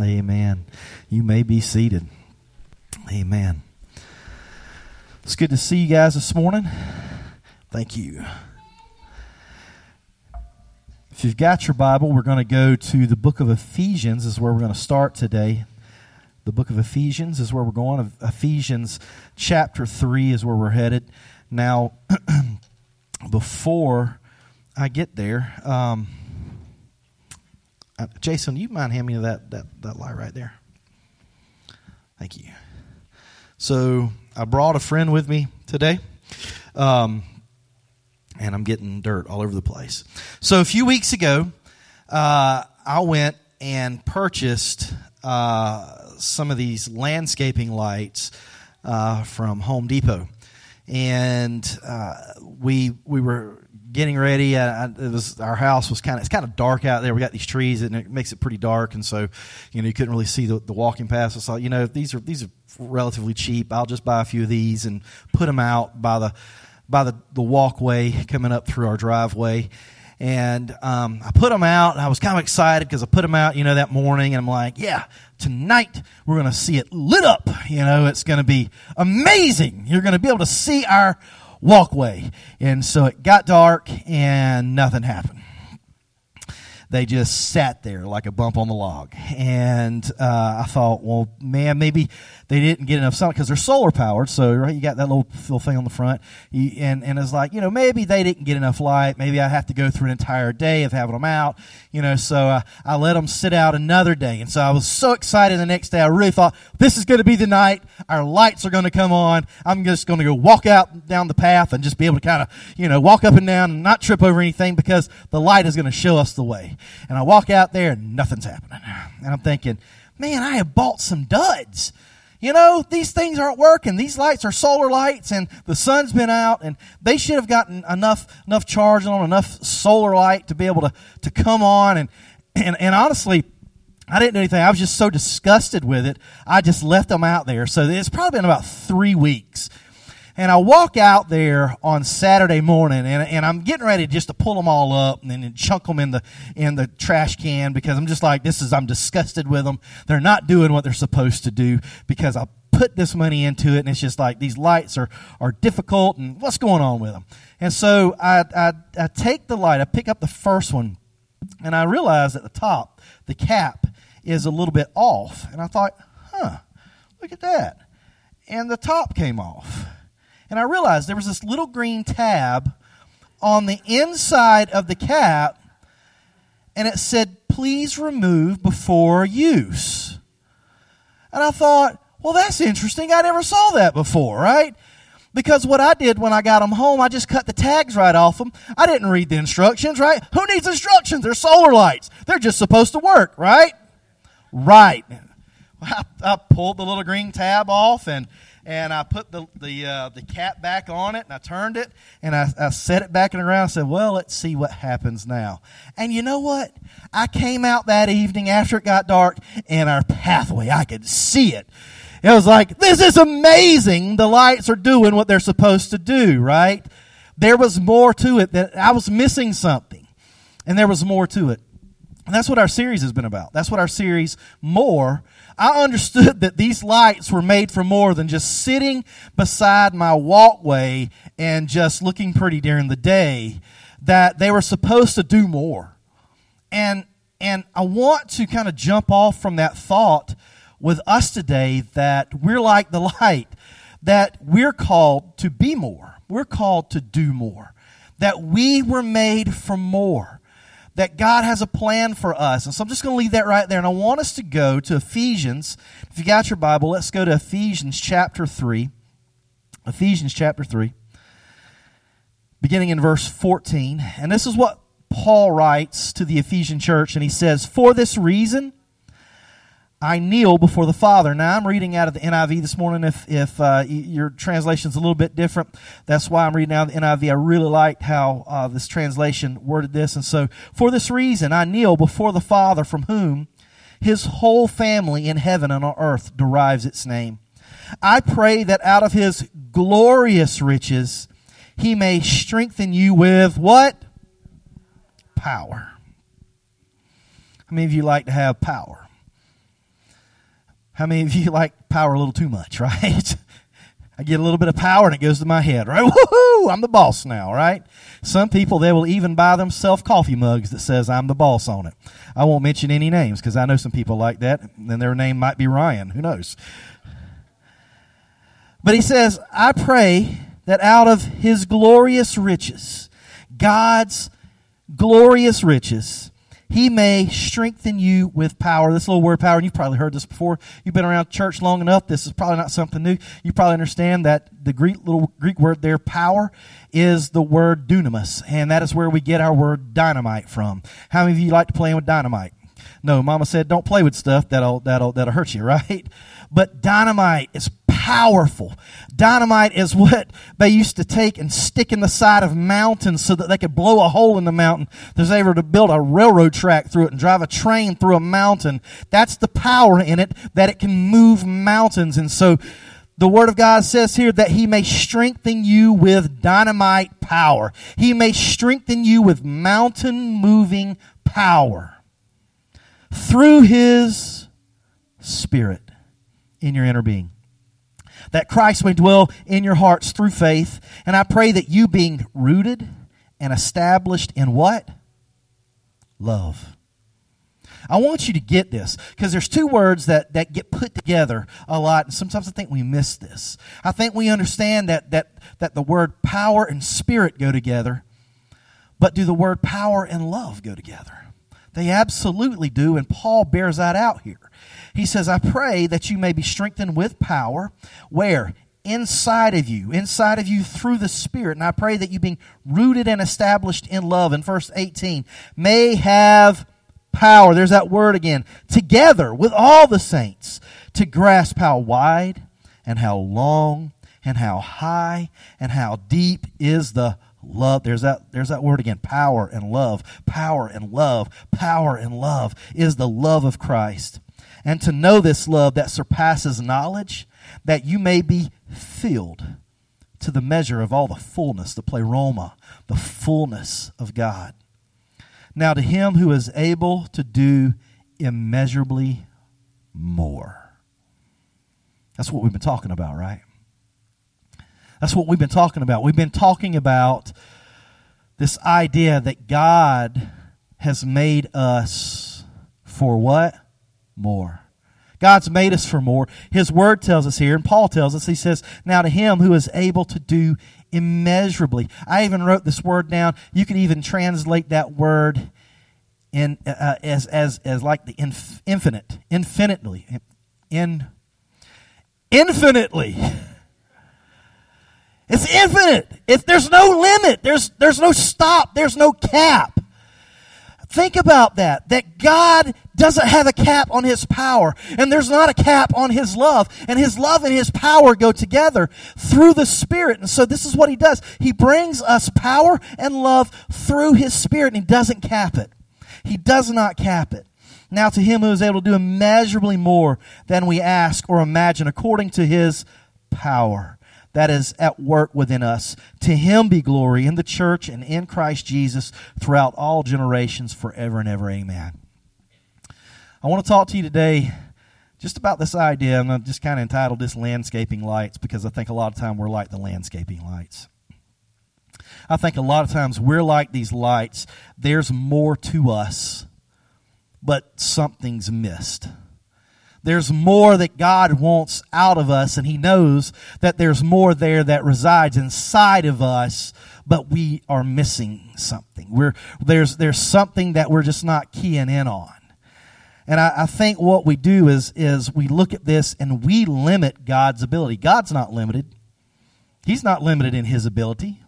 Amen. You may be seated. Amen. It's good to see you guys this morning. Thank you. If you've got your Bible, we're going to go to the book of Ephesians, is where we're going to start today. The book of Ephesians is where we're going. Ephesians chapter 3 is where we're headed. Now, before I get there, um, uh, Jason, you mind handing me that, that, that light right there? Thank you. So I brought a friend with me today, um, and I'm getting dirt all over the place. So a few weeks ago, uh, I went and purchased uh, some of these landscaping lights uh, from Home Depot, and uh, we we were getting ready. It was our house was kind of it's kind of dark out there. We got these trees and it makes it pretty dark, and so you know you couldn't really see the, the walking path. So I thought, you know, these are these are relatively cheap. I'll just buy a few of these and put them out by the by the, the walkway coming up through our driveway. And um, I put them out, I was kind of excited because I put them out, you know, that morning, and I'm like, yeah, tonight we're going to see it lit up. You know, it's going to be amazing. You're going to be able to see our walkway. And so it got dark and nothing happened. They just sat there like a bump on the log. And uh, I thought, well, man, maybe they didn't get enough sun because they're solar powered. So right, you got that little, little thing on the front, you, and and it's like you know maybe they didn't get enough light. Maybe I have to go through an entire day of having them out. You know, so I let them sit out another day, and so I was so excited the next day. I really thought this is going to be the night. Our lights are going to come on. I'm just going to go walk out down the path and just be able to kind of you know walk up and down and not trip over anything because the light is going to show us the way. And I walk out there and nothing's happening, and I'm thinking, man, I have bought some duds you know, these things aren't working. These lights are solar lights and the sun's been out and they should have gotten enough, enough charge on enough solar light to be able to, to come on. And, and, and honestly, I didn't do anything. I was just so disgusted with it. I just left them out there. So it's probably been about three weeks and I walk out there on Saturday morning, and, and I'm getting ready just to pull them all up and then chunk them in the in the trash can because I'm just like this is I'm disgusted with them. They're not doing what they're supposed to do because I put this money into it, and it's just like these lights are are difficult, and what's going on with them? And so I I, I take the light, I pick up the first one, and I realize at the top the cap is a little bit off, and I thought, huh, look at that, and the top came off and I realized there was this little green tab on the inside of the cap, and it said, Please remove before use. And I thought, well, that's interesting. I never saw that before, right? Because what I did when I got them home, I just cut the tags right off them. I didn't read the instructions, right? Who needs instructions? They're solar lights. They're just supposed to work, right? Right. I, I pulled the little green tab off and and I put the the uh, the cap back on it, and I turned it, and I, I set it back in the ground. I said, "Well, let's see what happens now." And you know what? I came out that evening after it got dark, and our pathway, I could see it. It was like, "This is amazing! The lights are doing what they're supposed to do." Right? There was more to it that I was missing something, and there was more to it. And that's what our series has been about. That's what our series more I understood that these lights were made for more than just sitting beside my walkway and just looking pretty during the day, that they were supposed to do more. And, and I want to kind of jump off from that thought with us today that we're like the light, that we're called to be more. We're called to do more. That we were made for more that God has a plan for us. And so I'm just going to leave that right there. And I want us to go to Ephesians. If you got your Bible, let's go to Ephesians chapter 3. Ephesians chapter 3, beginning in verse 14. And this is what Paul writes to the Ephesian church. And he says, For this reason, I kneel before the Father. Now, I'm reading out of the NIV this morning. If, if uh, your translation's a little bit different, that's why I'm reading out of the NIV. I really liked how uh, this translation worded this. And so, for this reason, I kneel before the Father from whom his whole family in heaven and on earth derives its name. I pray that out of his glorious riches, he may strengthen you with what? Power. How many of you like to have power? How many of you like power a little too much, right? I get a little bit of power and it goes to my head, right? Woohoo! I'm the boss now, right? Some people, they will even buy themselves coffee mugs that says I'm the boss on it. I won't mention any names because I know some people like that, and their name might be Ryan. Who knows? But he says, I pray that out of his glorious riches, God's glorious riches, he may strengthen you with power. This little word power, you've probably heard this before. You've been around church long enough. This is probably not something new. You probably understand that the Greek little Greek word there, power, is the word dunamis, and that is where we get our word dynamite from. How many of you like to play with dynamite? No, Mama said don't play with stuff that'll that'll that'll hurt you, right? But dynamite is powerful. Dynamite is what they used to take and stick in the side of mountains so that they could blow a hole in the mountain. There's able to build a railroad track through it and drive a train through a mountain. That's the power in it that it can move mountains. And so the Word of God says here that He may strengthen you with dynamite power. He may strengthen you with mountain moving power through His Spirit in your inner being that Christ may dwell in your hearts through faith. And I pray that you being rooted and established in what? Love. I want you to get this because there's two words that, that get put together a lot, and sometimes I think we miss this. I think we understand that, that, that the word power and spirit go together, but do the word power and love go together? They absolutely do, and Paul bears that out here. He says, I pray that you may be strengthened with power. Where? Inside of you, inside of you through the Spirit. And I pray that you, being rooted and established in love, in verse 18, may have power. There's that word again. Together with all the saints to grasp how wide and how long and how high and how deep is the love there's that there's that word again power and love power and love power and love is the love of Christ and to know this love that surpasses knowledge, that you may be filled to the measure of all the fullness, the pleroma, the fullness of God. Now, to him who is able to do immeasurably more. That's what we've been talking about, right? That's what we've been talking about. We've been talking about this idea that God has made us for what? more. God's made us for more. His word tells us here, and Paul tells us, he says, Now to him who is able to do immeasurably. I even wrote this word down. You could even translate that word in uh, uh as as as like the inf- infinite, infinitely, in infinitely. It's infinite. If there's no limit, there's there's no stop, there's no cap. Think about that. That God doesn't have a cap on his power, and there's not a cap on his love. And his love and his power go together through the Spirit. And so this is what he does. He brings us power and love through his Spirit, and he doesn't cap it. He does not cap it. Now to him who is able to do immeasurably more than we ask or imagine according to his power that is at work within us. To him be glory in the church and in Christ Jesus throughout all generations forever and ever. Amen. I want to talk to you today just about this idea, and I've just kind of entitled this Landscaping Lights because I think a lot of time we're like the landscaping lights. I think a lot of times we're like these lights. There's more to us, but something's missed. There's more that God wants out of us, and He knows that there's more there that resides inside of us, but we are missing something. We're, there's, there's something that we're just not keying in on. And I, I, think what we do is, is we look at this and we limit God's ability. God's not limited. He's not limited in his ability,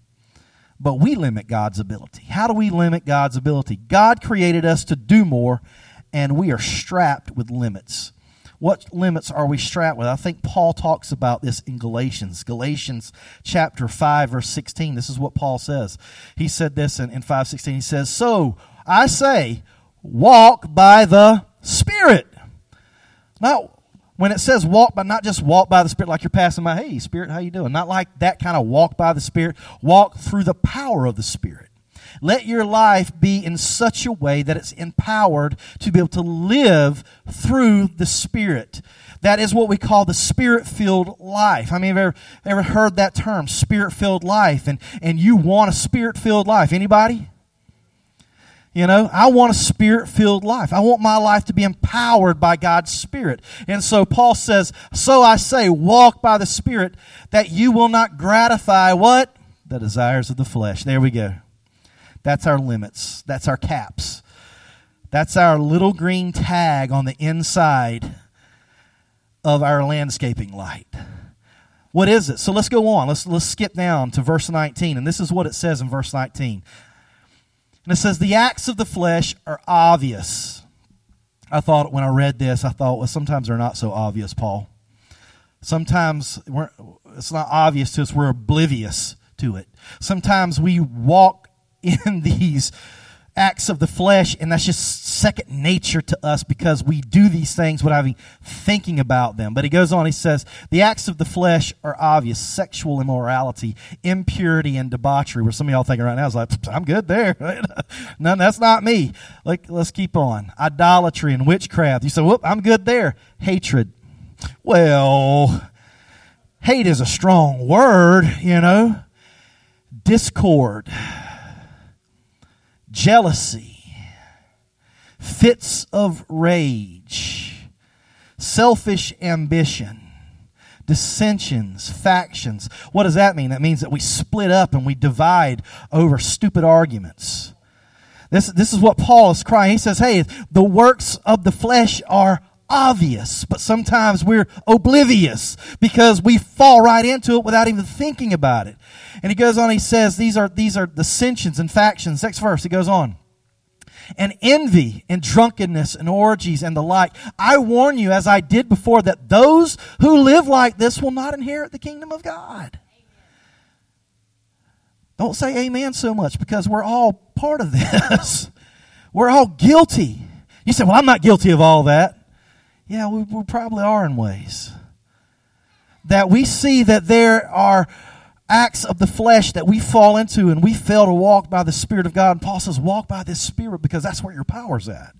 but we limit God's ability. How do we limit God's ability? God created us to do more, and we are strapped with limits. What limits are we strapped with? I think Paul talks about this in Galatians. Galatians chapter 5, verse 16. This is what Paul says. He said this in, in 516. He says, So I say, walk by the Spirit. Now, when it says walk by, not just walk by the Spirit like you're passing by, hey, Spirit, how you doing? Not like that kind of walk by the Spirit. Walk through the power of the Spirit. Let your life be in such a way that it's empowered to be able to live through the Spirit. That is what we call the spirit filled life. I mean, have ever, ever heard that term, spirit filled life? And, and you want a spirit filled life. Anybody? You know, I want a spirit filled life. I want my life to be empowered by God's Spirit. And so Paul says, So I say, walk by the Spirit, that you will not gratify what? The desires of the flesh. There we go. That's our limits. That's our caps. That's our little green tag on the inside of our landscaping light. What is it? So let's go on. Let's, let's skip down to verse 19. And this is what it says in verse 19. And it says, The acts of the flesh are obvious. I thought when I read this, I thought, well, sometimes they're not so obvious, Paul. Sometimes it's not obvious to us, we're oblivious to it. Sometimes we walk in these acts of the flesh, and that's just second nature to us because we do these things without even thinking about them. But he goes on, he says, The acts of the flesh are obvious sexual immorality, impurity, and debauchery. Where some of y'all thinking right now is like, I'm good there. no, that's not me. Like, let's keep on. Idolatry and witchcraft. You say, Whoop, I'm good there. Hatred. Well, hate is a strong word, you know. Discord jealousy, fits of rage, selfish ambition, dissensions, factions. What does that mean? That means that we split up and we divide over stupid arguments. This, this is what Paul is crying. He says, Hey, the works of the flesh are obvious, but sometimes we're oblivious because we fall right into it without even thinking about it. And he goes on, he says, these are, these are dissensions and factions. Next verse, he goes on. And envy and drunkenness and orgies and the like. I warn you, as I did before, that those who live like this will not inherit the kingdom of God. Don't say amen so much because we're all part of this. we're all guilty. You say, well, I'm not guilty of all that. Yeah, we, we probably are in ways. That we see that there are acts of the flesh that we fall into and we fail to walk by the Spirit of God. And Paul says, walk by this Spirit because that's where your power's at.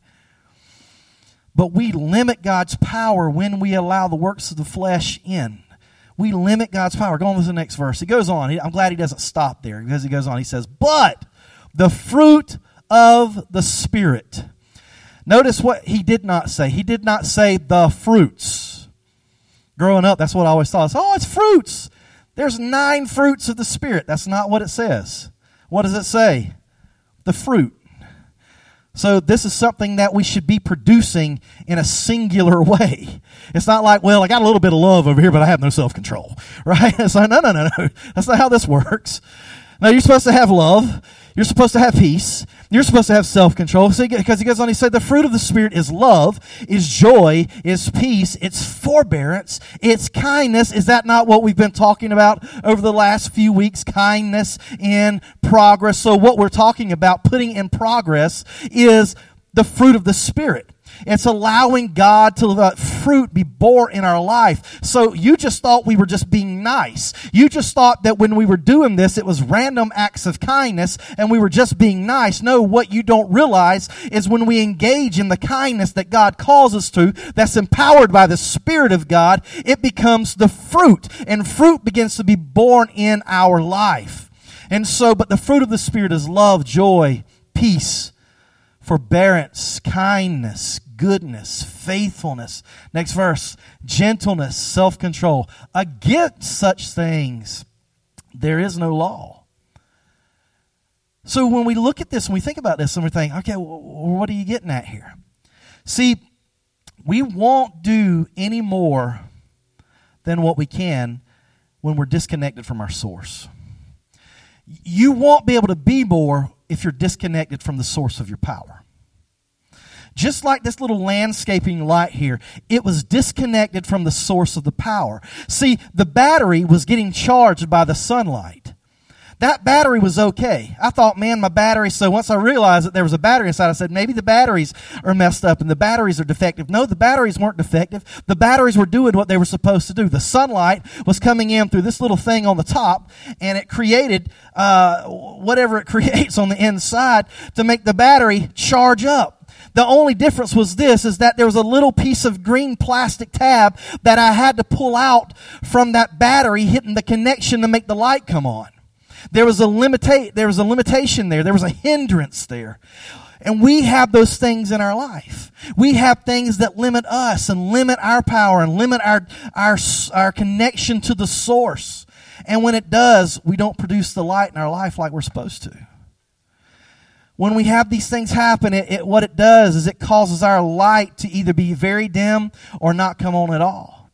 But we limit God's power when we allow the works of the flesh in. We limit God's power. Go on to the next verse. He goes on. I'm glad he doesn't stop there because he goes on. He says, But the fruit of the Spirit Notice what he did not say. He did not say the fruits. Growing up, that's what I always thought. Oh, it's fruits. There's nine fruits of the Spirit. That's not what it says. What does it say? The fruit. So this is something that we should be producing in a singular way. It's not like, well, I got a little bit of love over here, but I have no self control, right? It's like, no, no, no, no. That's not how this works. No, you're supposed to have love. You're supposed to have peace. You're supposed to have self control. Because he goes on, he said, the fruit of the Spirit is love, is joy, is peace, it's forbearance, it's kindness. Is that not what we've been talking about over the last few weeks? Kindness in progress. So, what we're talking about, putting in progress, is the fruit of the Spirit. It's allowing God to let fruit be born in our life. So you just thought we were just being nice. You just thought that when we were doing this, it was random acts of kindness and we were just being nice. No, what you don't realize is when we engage in the kindness that God calls us to, that's empowered by the Spirit of God, it becomes the fruit and fruit begins to be born in our life. And so, but the fruit of the Spirit is love, joy, peace, forbearance, kindness, goodness, faithfulness. Next verse, gentleness, self control. Against such things, there is no law. So when we look at this and we think about this and we think, okay, well, what are you getting at here? See, we won't do any more than what we can when we're disconnected from our source. You won't be able to be more if you're disconnected from the source of your power. Just like this little landscaping light here, it was disconnected from the source of the power. See, the battery was getting charged by the sunlight. that battery was okay. I thought, man, my battery. So once I realized that there was a battery inside, I said, maybe the batteries are messed up and the batteries are defective. No, the batteries weren't defective. The batteries were doing what they were supposed to do. The sunlight was coming in through this little thing on the top, and it created uh, whatever it creates on the inside to make the battery charge up. The only difference was this, is that there was a little piece of green plastic tab that I had to pull out from that battery hitting the connection to make the light come on. There was a limita- there was a limitation there. There was a hindrance there. And we have those things in our life. We have things that limit us and limit our power and limit our, our, our connection to the source. And when it does, we don't produce the light in our life like we're supposed to when we have these things happen, it, it, what it does is it causes our light to either be very dim or not come on at all.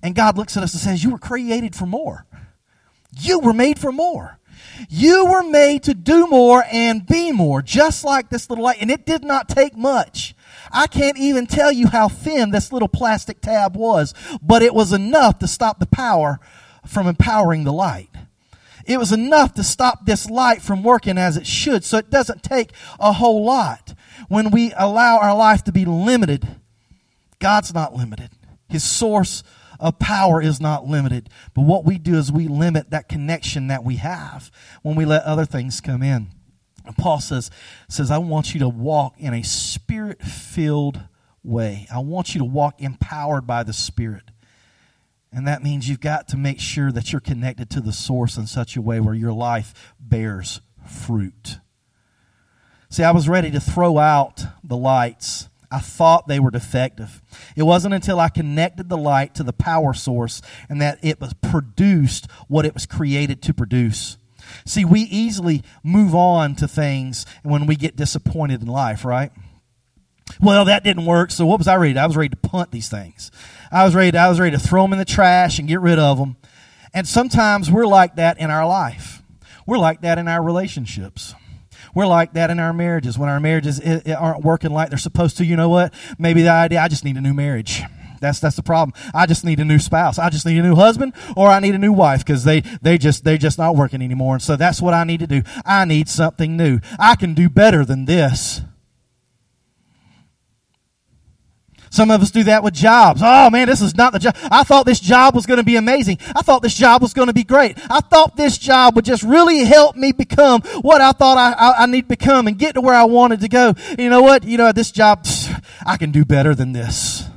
And God looks at us and says, You were created for more. You were made for more. You were made to do more and be more, just like this little light. And it did not take much. I can't even tell you how thin this little plastic tab was, but it was enough to stop the power from empowering the light. It was enough to stop this light from working as it should. So it doesn't take a whole lot. When we allow our life to be limited, God's not limited. His source of power is not limited. But what we do is we limit that connection that we have when we let other things come in. And Paul says, says, I want you to walk in a spirit filled way. I want you to walk empowered by the Spirit. And that means you've got to make sure that you're connected to the source in such a way where your life bears fruit. See, I was ready to throw out the lights. I thought they were defective. It wasn't until I connected the light to the power source and that it was produced what it was created to produce. See, we easily move on to things when we get disappointed in life, right? Well, that didn't work, so what was I ready? I was ready to punt these things. I was ready to, I was ready to throw them in the trash and get rid of them. And sometimes we're like that in our life. We're like that in our relationships. We're like that in our marriages. When our marriages aren't working like they're supposed to, you know what? Maybe the idea, I just need a new marriage. That's that's the problem. I just need a new spouse. I just need a new husband, or I need a new wife because they they just they're just not working anymore. And so that's what I need to do. I need something new. I can do better than this. Some of us do that with jobs. Oh man, this is not the job. I thought this job was going to be amazing. I thought this job was going to be great. I thought this job would just really help me become what I thought I, I, I need to become and get to where I wanted to go. You know what? You know, this job, I can do better than this.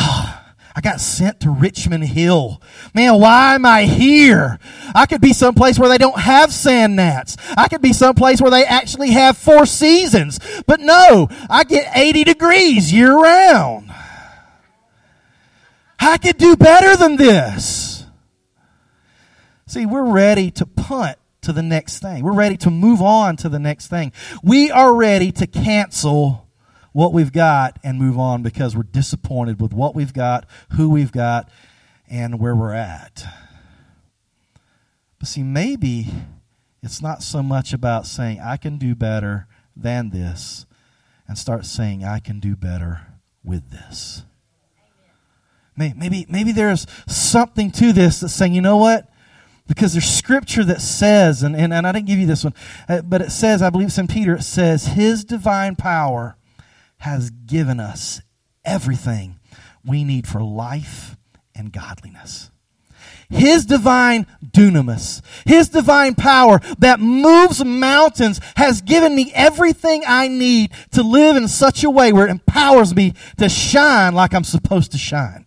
Ah. I got sent to Richmond Hill. Man, why am I here? I could be someplace where they don't have sand gnats. I could be someplace where they actually have four seasons. But no, I get 80 degrees year round. I could do better than this. See, we're ready to punt to the next thing. We're ready to move on to the next thing. We are ready to cancel what we've got and move on because we're disappointed with what we've got, who we've got, and where we're at. But see, maybe it's not so much about saying, I can do better than this, and start saying, I can do better with this. Maybe, maybe there's something to this that's saying, you know what? Because there's scripture that says, and, and, and I didn't give you this one, uh, but it says, I believe it's in Peter, it says, His divine power has given us everything we need for life and godliness. His divine dunamis, His divine power that moves mountains has given me everything I need to live in such a way where it empowers me to shine like I'm supposed to shine.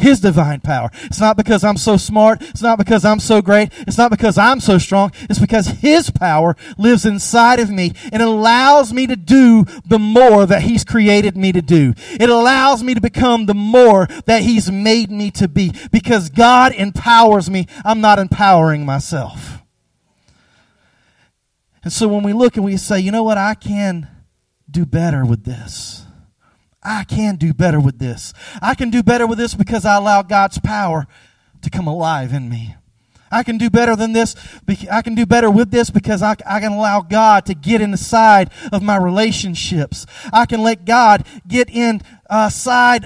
His divine power. It's not because I'm so smart. It's not because I'm so great. It's not because I'm so strong. It's because His power lives inside of me and allows me to do the more that He's created me to do. It allows me to become the more that He's made me to be because God empowers me. I'm not empowering myself. And so when we look and we say, you know what, I can do better with this. I can do better with this. I can do better with this because I allow God's power to come alive in me. I can do better than this. I can do better with this because I, I, can allow God to get inside of my relationships. I can let God get in uh,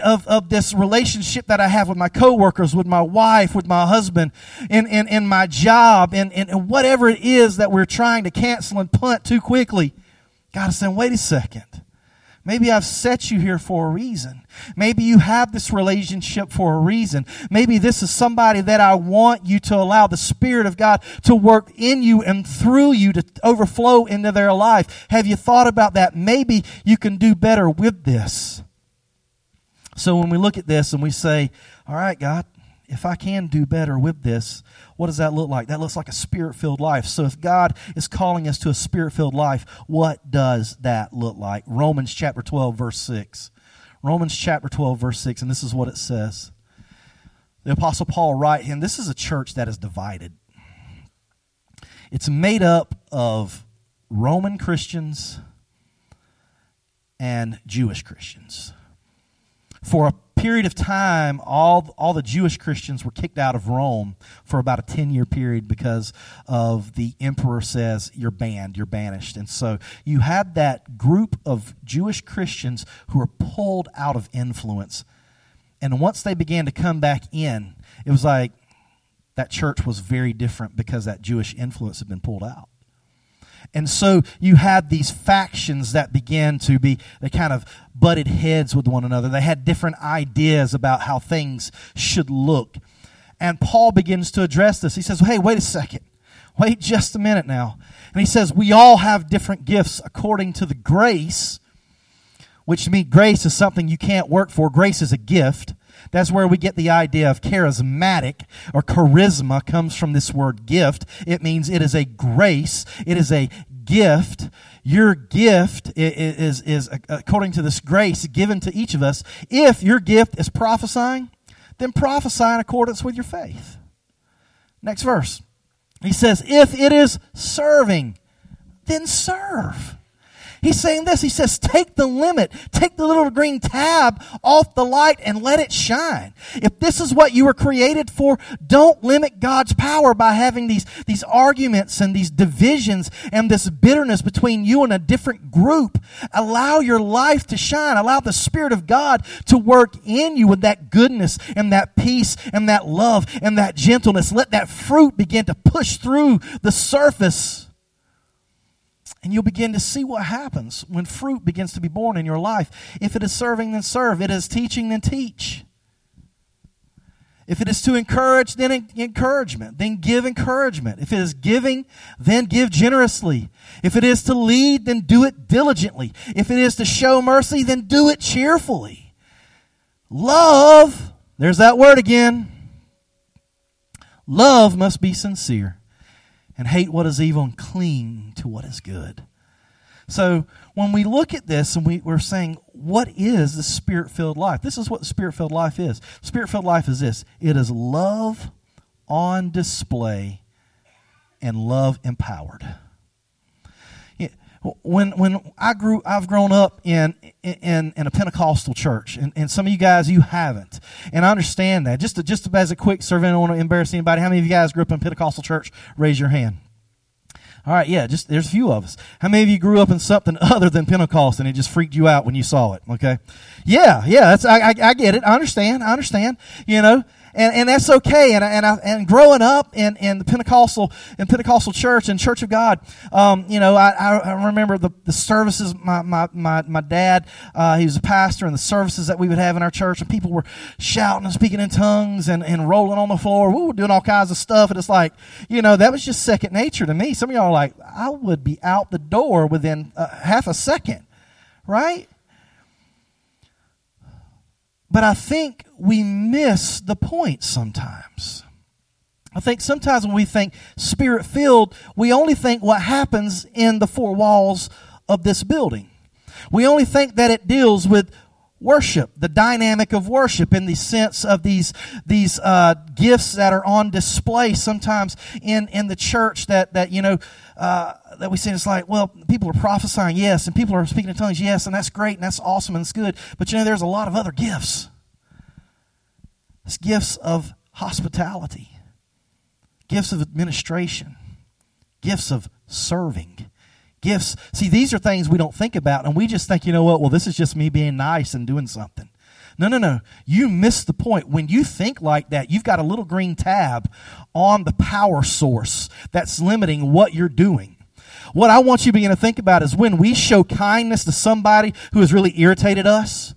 of, of this relationship that I have with my coworkers, with my wife, with my husband, in, in, in my job, and in, in, whatever it is that we're trying to cancel and punt too quickly. God is saying, wait a second. Maybe I've set you here for a reason. Maybe you have this relationship for a reason. Maybe this is somebody that I want you to allow the Spirit of God to work in you and through you to overflow into their life. Have you thought about that? Maybe you can do better with this. So when we look at this and we say, all right, God, if I can do better with this, what does that look like? That looks like a spirit filled life. So if God is calling us to a spirit filled life, what does that look like? Romans chapter 12, verse 6. Romans chapter 12, verse 6, and this is what it says. The Apostle Paul writes, and this is a church that is divided. It's made up of Roman Christians and Jewish Christians for a period of time, all, all the Jewish Christians were kicked out of Rome for about a 10 year period because of the emperor says, You're banned, you're banished. And so you had that group of Jewish Christians who were pulled out of influence. And once they began to come back in, it was like that church was very different because that Jewish influence had been pulled out. And so you had these factions that began to be, they kind of butted heads with one another. They had different ideas about how things should look. And Paul begins to address this. He says, hey, wait a second. Wait just a minute now. And he says, we all have different gifts according to the grace, which means grace is something you can't work for. Grace is a gift. That's where we get the idea of charismatic or charisma comes from this word gift. It means it is a grace. It is a gift. Your gift is, is, is according to this grace given to each of us. If your gift is prophesying, then prophesy in accordance with your faith. Next verse. He says, if it is serving, then serve. He's saying this. He says, take the limit, take the little green tab off the light and let it shine. If this is what you were created for, don't limit God's power by having these, these arguments and these divisions and this bitterness between you and a different group. Allow your life to shine. Allow the Spirit of God to work in you with that goodness and that peace and that love and that gentleness. Let that fruit begin to push through the surface and you'll begin to see what happens when fruit begins to be born in your life. If it is serving, then serve. If it is teaching, then teach. If it is to encourage, then encouragement. Then give encouragement. If it is giving, then give generously. If it is to lead, then do it diligently. If it is to show mercy, then do it cheerfully. Love, there's that word again. Love must be sincere and hate what is evil and cling to what is good. So when we look at this and we, we're saying, what is the spirit filled life? This is what the spirit filled life is. Spirit filled life is this it is love on display and love empowered when when I grew, I've grown up in in, in a Pentecostal church, and, and some of you guys you haven't, and I understand that. Just to, just as a quick survey, I don't want to embarrass anybody. How many of you guys grew up in Pentecostal church? Raise your hand. All right, yeah, just there's a few of us. How many of you grew up in something other than Pentecost and it just freaked you out when you saw it? Okay, yeah, yeah, that's I, I, I get it. I understand. I understand. You know, and, and that's okay. And, and, I, and growing up in, in the Pentecostal, in Pentecostal church and Church of God, um, you know, I, I remember the, the services, my, my, my, my dad, uh, he was a pastor and the services that we would have in our church and people were shouting and speaking in tongues and, and rolling on the floor, woo, doing all kinds of stuff. And it's like, you know, that was just second nature to me. Some of y'all are like, I would be out the door within uh, half a second, right? But I think we miss the point sometimes. I think sometimes when we think spirit filled, we only think what happens in the four walls of this building. We only think that it deals with worship, the dynamic of worship in the sense of these, these uh, gifts that are on display sometimes in, in the church that, that you know, uh, that we see it's like, well, people are prophesying, yes, and people are speaking in tongues, yes, and that's great and that's awesome and it's good. But you know, there's a lot of other gifts. It's gifts of hospitality, gifts of administration, gifts of serving, gifts. See, these are things we don't think about, and we just think, you know what, well, this is just me being nice and doing something. No, no, no. You miss the point. When you think like that, you've got a little green tab on the power source that's limiting what you're doing. What I want you to begin to think about is when we show kindness to somebody who has really irritated us,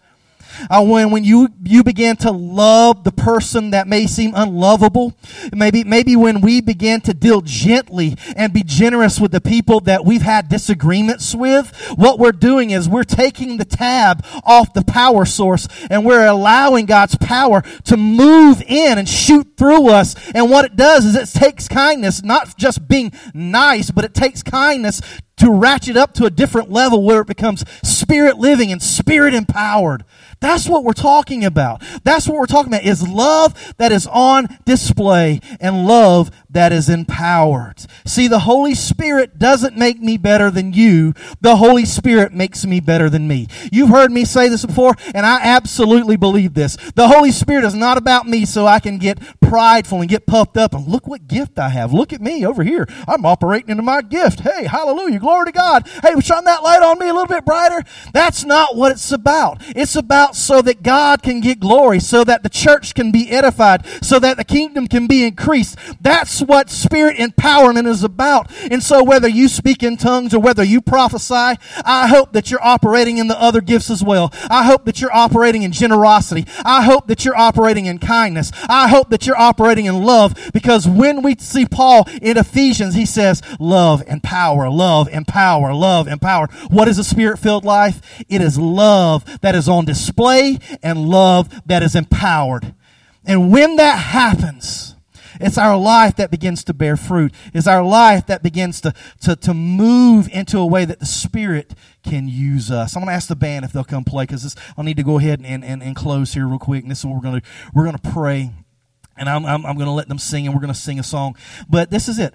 uh, when, when you, you begin to love the person that may seem unlovable, maybe, maybe when we begin to deal gently and be generous with the people that we've had disagreements with, what we're doing is we're taking the tab off the power source and we're allowing God's power to move in and shoot through us. And what it does is it takes kindness, not just being nice, but it takes kindness to ratchet up to a different level where it becomes spirit living and spirit empowered. That's what we're talking about. That's what we're talking about is love that is on display and love that is empowered. See, the Holy Spirit doesn't make me better than you. The Holy Spirit makes me better than me. You've heard me say this before, and I absolutely believe this. The Holy Spirit is not about me so I can get prideful and get puffed up and look what gift I have. Look at me over here. I'm operating into my gift. Hey, hallelujah. Glory to God. Hey, shine that light on me a little bit brighter. That's not what it's about. It's about out so that God can get glory, so that the church can be edified, so that the kingdom can be increased. That's what spirit empowerment is about. And so whether you speak in tongues or whether you prophesy, I hope that you're operating in the other gifts as well. I hope that you're operating in generosity. I hope that you're operating in kindness. I hope that you're operating in love because when we see Paul in Ephesians, he says love and power, love and power, love and power. What is a spirit filled life? It is love that is on display display and love that is empowered. And when that happens, it's our life that begins to bear fruit. It's our life that begins to, to, to move into a way that the Spirit can use us. I'm going to ask the band if they'll come play because I'll need to go ahead and, and, and close here real quick. And this is what we're going to We're going to pray. And I'm, I'm, I'm going to let them sing and we're going to sing a song. But this is it.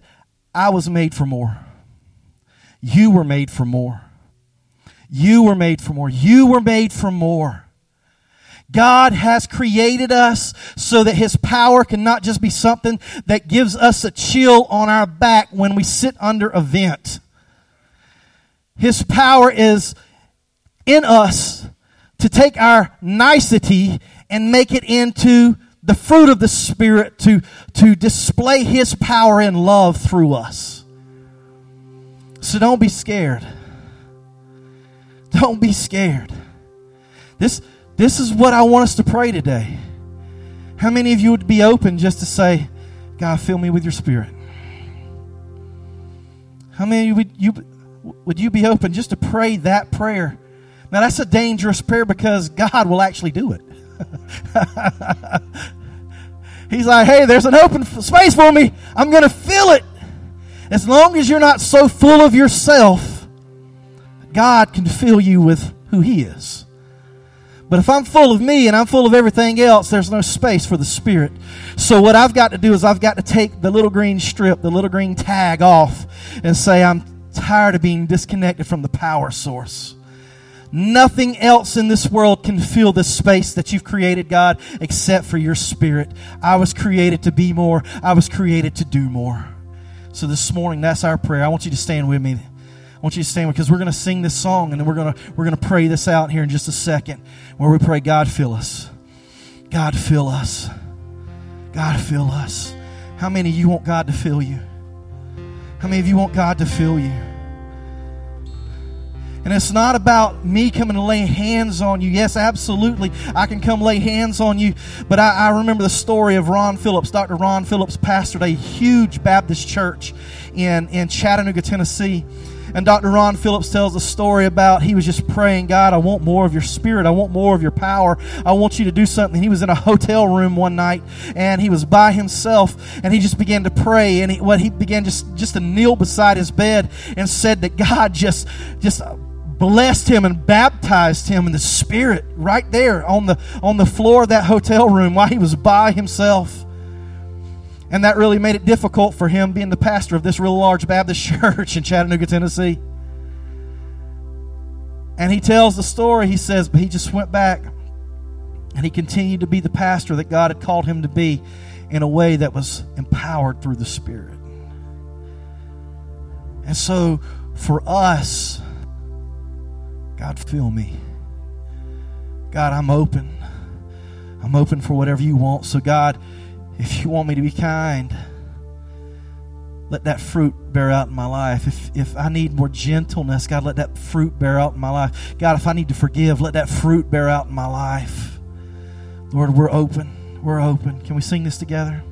I was made for more. You were made for more. You were made for more. You were made for more. God has created us so that His power can not just be something that gives us a chill on our back when we sit under a vent. His power is in us to take our nicety and make it into the fruit of the Spirit to, to display His power and love through us. So don't be scared. Don't be scared. This, this is what I want us to pray today. How many of you would be open just to say, God, fill me with your spirit? How many would you, would you be open just to pray that prayer? Now, that's a dangerous prayer because God will actually do it. He's like, hey, there's an open space for me. I'm going to fill it. As long as you're not so full of yourself, God can fill you with who He is. But if I'm full of me and I'm full of everything else, there's no space for the Spirit. So what I've got to do is I've got to take the little green strip, the little green tag off and say, I'm tired of being disconnected from the power source. Nothing else in this world can fill the space that you've created, God, except for your Spirit. I was created to be more. I was created to do more. So this morning, that's our prayer. I want you to stand with me. Want you to stand because we're going to sing this song and then we're going to we're going to pray this out here in just a second where we pray God fill us. God fill us. God fill us. How many of you want God to fill you? How many of you want God to fill you? And it's not about me coming to lay hands on you. Yes, absolutely. I can come lay hands on you. But I, I, remember the story of Ron Phillips. Dr. Ron Phillips pastored a huge Baptist church in, in Chattanooga, Tennessee. And Dr. Ron Phillips tells a story about he was just praying, God, I want more of your spirit. I want more of your power. I want you to do something. He was in a hotel room one night and he was by himself and he just began to pray. And he, what he began just, just to kneel beside his bed and said that God just, just blessed him and baptized him in the spirit right there on the, on the floor of that hotel room while he was by himself. And that really made it difficult for him being the pastor of this real large Baptist church in Chattanooga, Tennessee. And he tells the story. He says, but he just went back and he continued to be the pastor that God had called him to be in a way that was empowered through the Spirit. And so for us, God, fill me. God, I'm open. I'm open for whatever you want. So, God, if you want me to be kind, let that fruit bear out in my life. If, if I need more gentleness, God, let that fruit bear out in my life. God, if I need to forgive, let that fruit bear out in my life. Lord, we're open. We're open. Can we sing this together?